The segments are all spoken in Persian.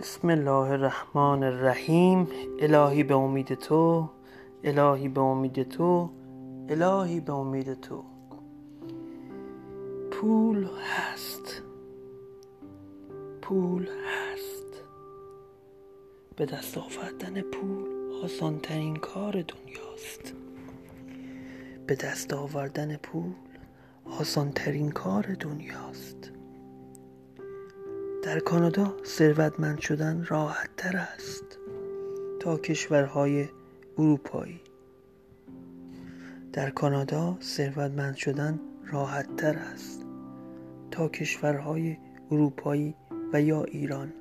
بسم الله الرحمن الرحیم. الهی به امید تو الهی به امید تو الهی به امید تو. پول هست. پول هست. به دست آوردن پول آسانترین کار دنیاست. به دست آوردن پول آسانترین کار دنیاست. در کانادا ثروتمند شدن راحت تر است تا کشورهای اروپایی. در کانادا ثروتمند شدن راحت تر است تا کشورهای اروپایی و یا ایران.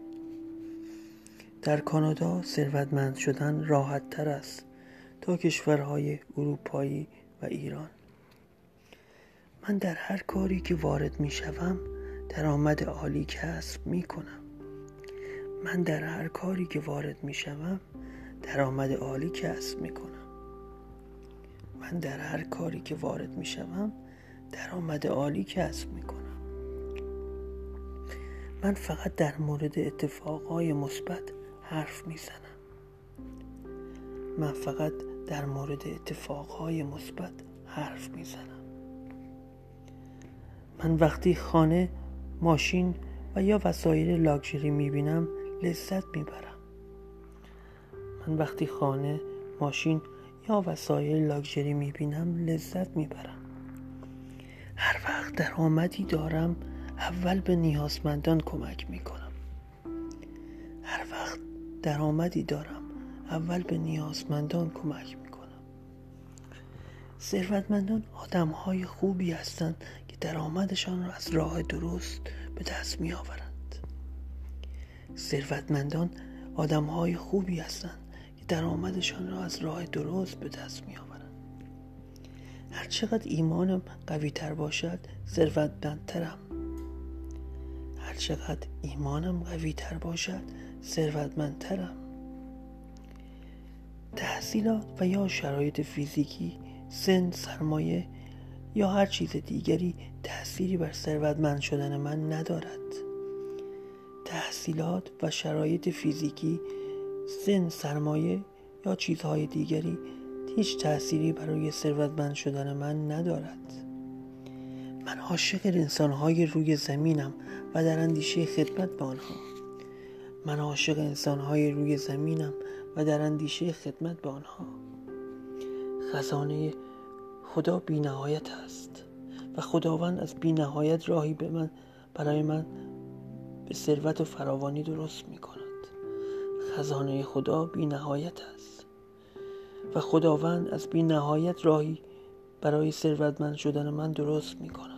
در کانادا ثروتمند شدن راحت تر است تا کشورهای اروپایی و ایران. من در هر کاری که وارد می شوم درآمد عالی کسب می کنم من در هر کاری که وارد می شوم درآمد عالی کسب می کنم من در هر کاری که وارد می شوم درآمد عالی کسب می کنم من فقط در مورد اتفاقهای مثبت حرف می زنم من فقط در مورد اتفاقهای مثبت حرف می زنم من وقتی خانه ماشین و یا وسایل لاکچری می‌بینم لذت می‌برم. من وقتی خانه ماشین یا وسایل لاکچری می‌بینم لذت می‌برم. هر وقت درآمدی دارم اول به نیازمندان کمک می‌کنم. هر وقت درآمدی دارم اول به نیازمندان کمک می‌کنم. ثروتمندان آدم های خوبی هستند درآمدشان را از راه درست به دست می آورند ثروتمندان آدم های خوبی هستند که درآمدشان را از راه درست به دست می آورند هر چقدر ایمانم قوی تر باشد ثروتمندترم. هر چقدر ایمانم قوی تر باشد ثروتمندترم. تحصیلات و یا شرایط فیزیکی سن سرمایه یا هر چیز دیگری تأثیری بر ثروتمند شدن من ندارد. تحصیلات و شرایط فیزیکی سن سرمایه یا چیزهای دیگری هیچ تأثیری برای ثروتمند شدن من ندارد. من عاشق انسانهای روی زمینم و در اندیشه خدمت به آنها. من عاشق انسانهای روی زمینم و در اندیشه خدمت به آنها. خزانه خدا بی نهایت است و خداوند از بی نهایت راهی به من برای من به ثروت و فراوانی درست می کند خزانه خدا بی نهایت است و خداوند از بی نهایت راهی برای ثروتمند شدن من درست می کند